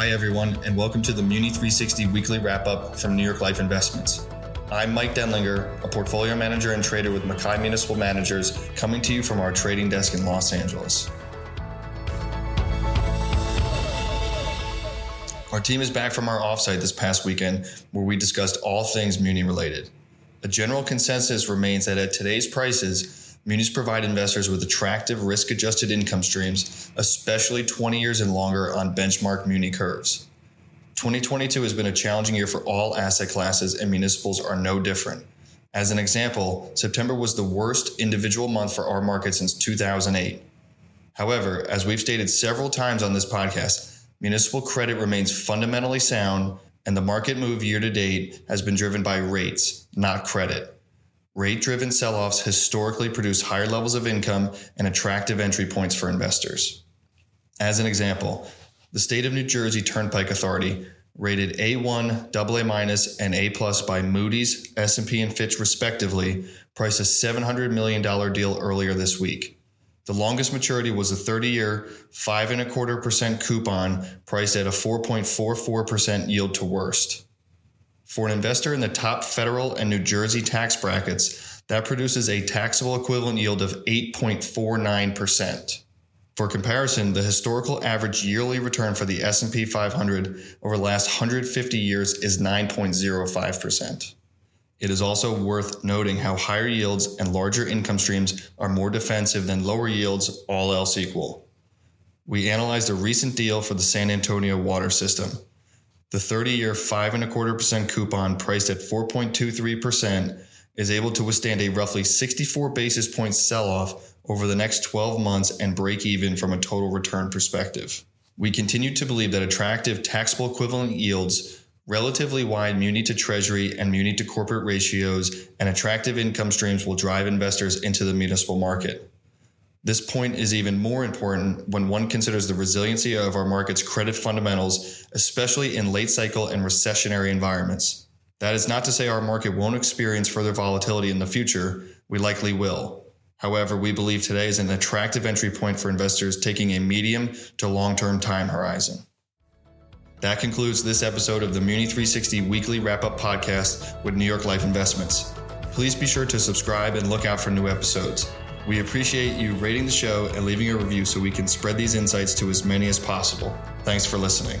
Hi, everyone, and welcome to the Muni 360 weekly wrap up from New York Life Investments. I'm Mike Denlinger, a portfolio manager and trader with Mackay Municipal Managers, coming to you from our trading desk in Los Angeles. Our team is back from our offsite this past weekend where we discussed all things Muni related. A general consensus remains that at today's prices, munis provide investors with attractive risk adjusted income streams, especially 20 years and longer on benchmark muni curves. 2022 has been a challenging year for all asset classes, and municipals are no different. As an example, September was the worst individual month for our market since 2008. However, as we've stated several times on this podcast, municipal credit remains fundamentally sound and the market move year to date has been driven by rates, not credit. Rate driven sell offs historically produce higher levels of income and attractive entry points for investors. As an example, the state of New Jersey Turnpike Authority rated A1, AA and A plus by Moody's, S&P, and Fitch respectively, priced a $700 million deal earlier this week. The longest maturity was a 30 year, five and a quarter percent coupon priced at a 4.44% yield to worst. For an investor in the top federal and New Jersey tax brackets, that produces a taxable equivalent yield of 8.49%. For comparison, the historical average yearly return for the S&P 500 over the last 150 years is 9.05%. It is also worth noting how higher yields and larger income streams are more defensive than lower yields, all else equal. We analyzed a recent deal for the San Antonio water system. The 30 year, five and a quarter percent coupon priced at 4.23% is able to withstand a roughly 64 basis point sell off over the next 12 months and break even from a total return perspective. We continue to believe that attractive taxable equivalent yields Relatively wide muni to treasury and muni to corporate ratios and attractive income streams will drive investors into the municipal market. This point is even more important when one considers the resiliency of our market's credit fundamentals, especially in late cycle and recessionary environments. That is not to say our market won't experience further volatility in the future. We likely will. However, we believe today is an attractive entry point for investors taking a medium to long term time horizon. That concludes this episode of the Muni 360 weekly wrap up podcast with New York Life Investments. Please be sure to subscribe and look out for new episodes. We appreciate you rating the show and leaving a review so we can spread these insights to as many as possible. Thanks for listening.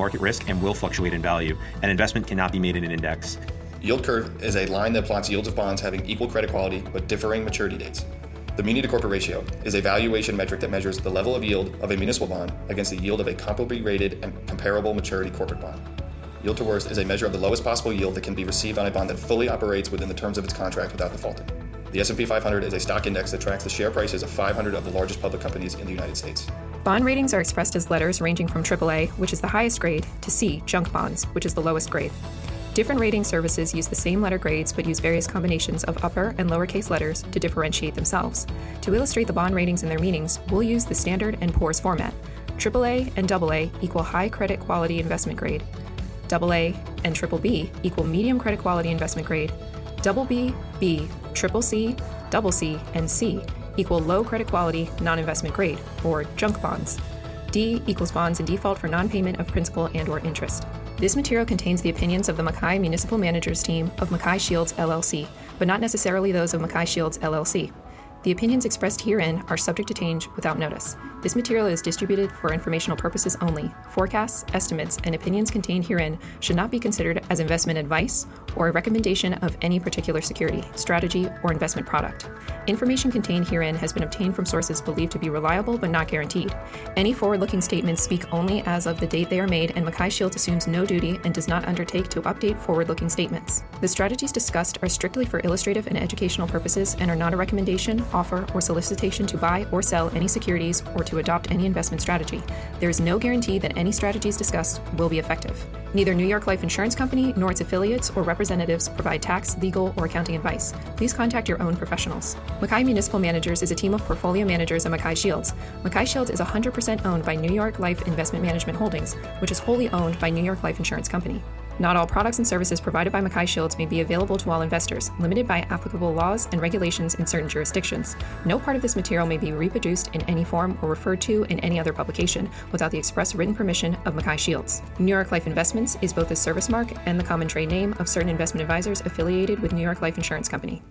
market risk and will fluctuate in value. An investment cannot be made in an index. Yield curve is a line that plots yields of bonds having equal credit quality but differing maturity dates. The muni to corporate ratio is a valuation metric that measures the level of yield of a municipal bond against the yield of a comparably rated and comparable maturity corporate bond. Yield to worst is a measure of the lowest possible yield that can be received on a bond that fully operates within the terms of its contract without defaulting. The S&P 500 is a stock index that tracks the share prices of 500 of the largest public companies in the United States. Bond ratings are expressed as letters ranging from AAA, which is the highest grade, to C, junk bonds, which is the lowest grade. Different rating services use the same letter grades but use various combinations of upper and lowercase letters to differentiate themselves. To illustrate the bond ratings and their meanings, we'll use the standard and Poor's format. AAA and AA equal high credit quality investment grade. AA and triple B equal medium credit quality investment grade. Double B, B, triple C, double C, and C equal low credit quality, non investment grade, or junk bonds. D equals bonds in default for non payment of principal and or interest. This material contains the opinions of the Mackay Municipal Managers Team of Mackay Shields LLC, but not necessarily those of Mackay Shields LLC. The opinions expressed herein are subject to change without notice. This material is distributed for informational purposes only. Forecasts, estimates, and opinions contained herein should not be considered as investment advice or a recommendation of any particular security, strategy, or investment product. Information contained herein has been obtained from sources believed to be reliable but not guaranteed. Any forward looking statements speak only as of the date they are made, and Mackay Shields assumes no duty and does not undertake to update forward looking statements. The strategies discussed are strictly for illustrative and educational purposes and are not a recommendation offer, or solicitation to buy or sell any securities or to adopt any investment strategy. There is no guarantee that any strategies discussed will be effective. Neither New York Life Insurance Company nor its affiliates or representatives provide tax, legal, or accounting advice. Please contact your own professionals. Mackay Municipal Managers is a team of portfolio managers at Mackay Shields. Mackay Shields is 100% owned by New York Life Investment Management Holdings, which is wholly owned by New York Life Insurance Company. Not all products and services provided by Mackay Shields may be available to all investors, limited by applicable laws and regulations in certain jurisdictions. No part of this material may be reproduced in any form or referred to in any other publication without the express written permission of Mackay Shields. New York Life Investments is both the service mark and the common trade name of certain investment advisors affiliated with New York Life Insurance Company.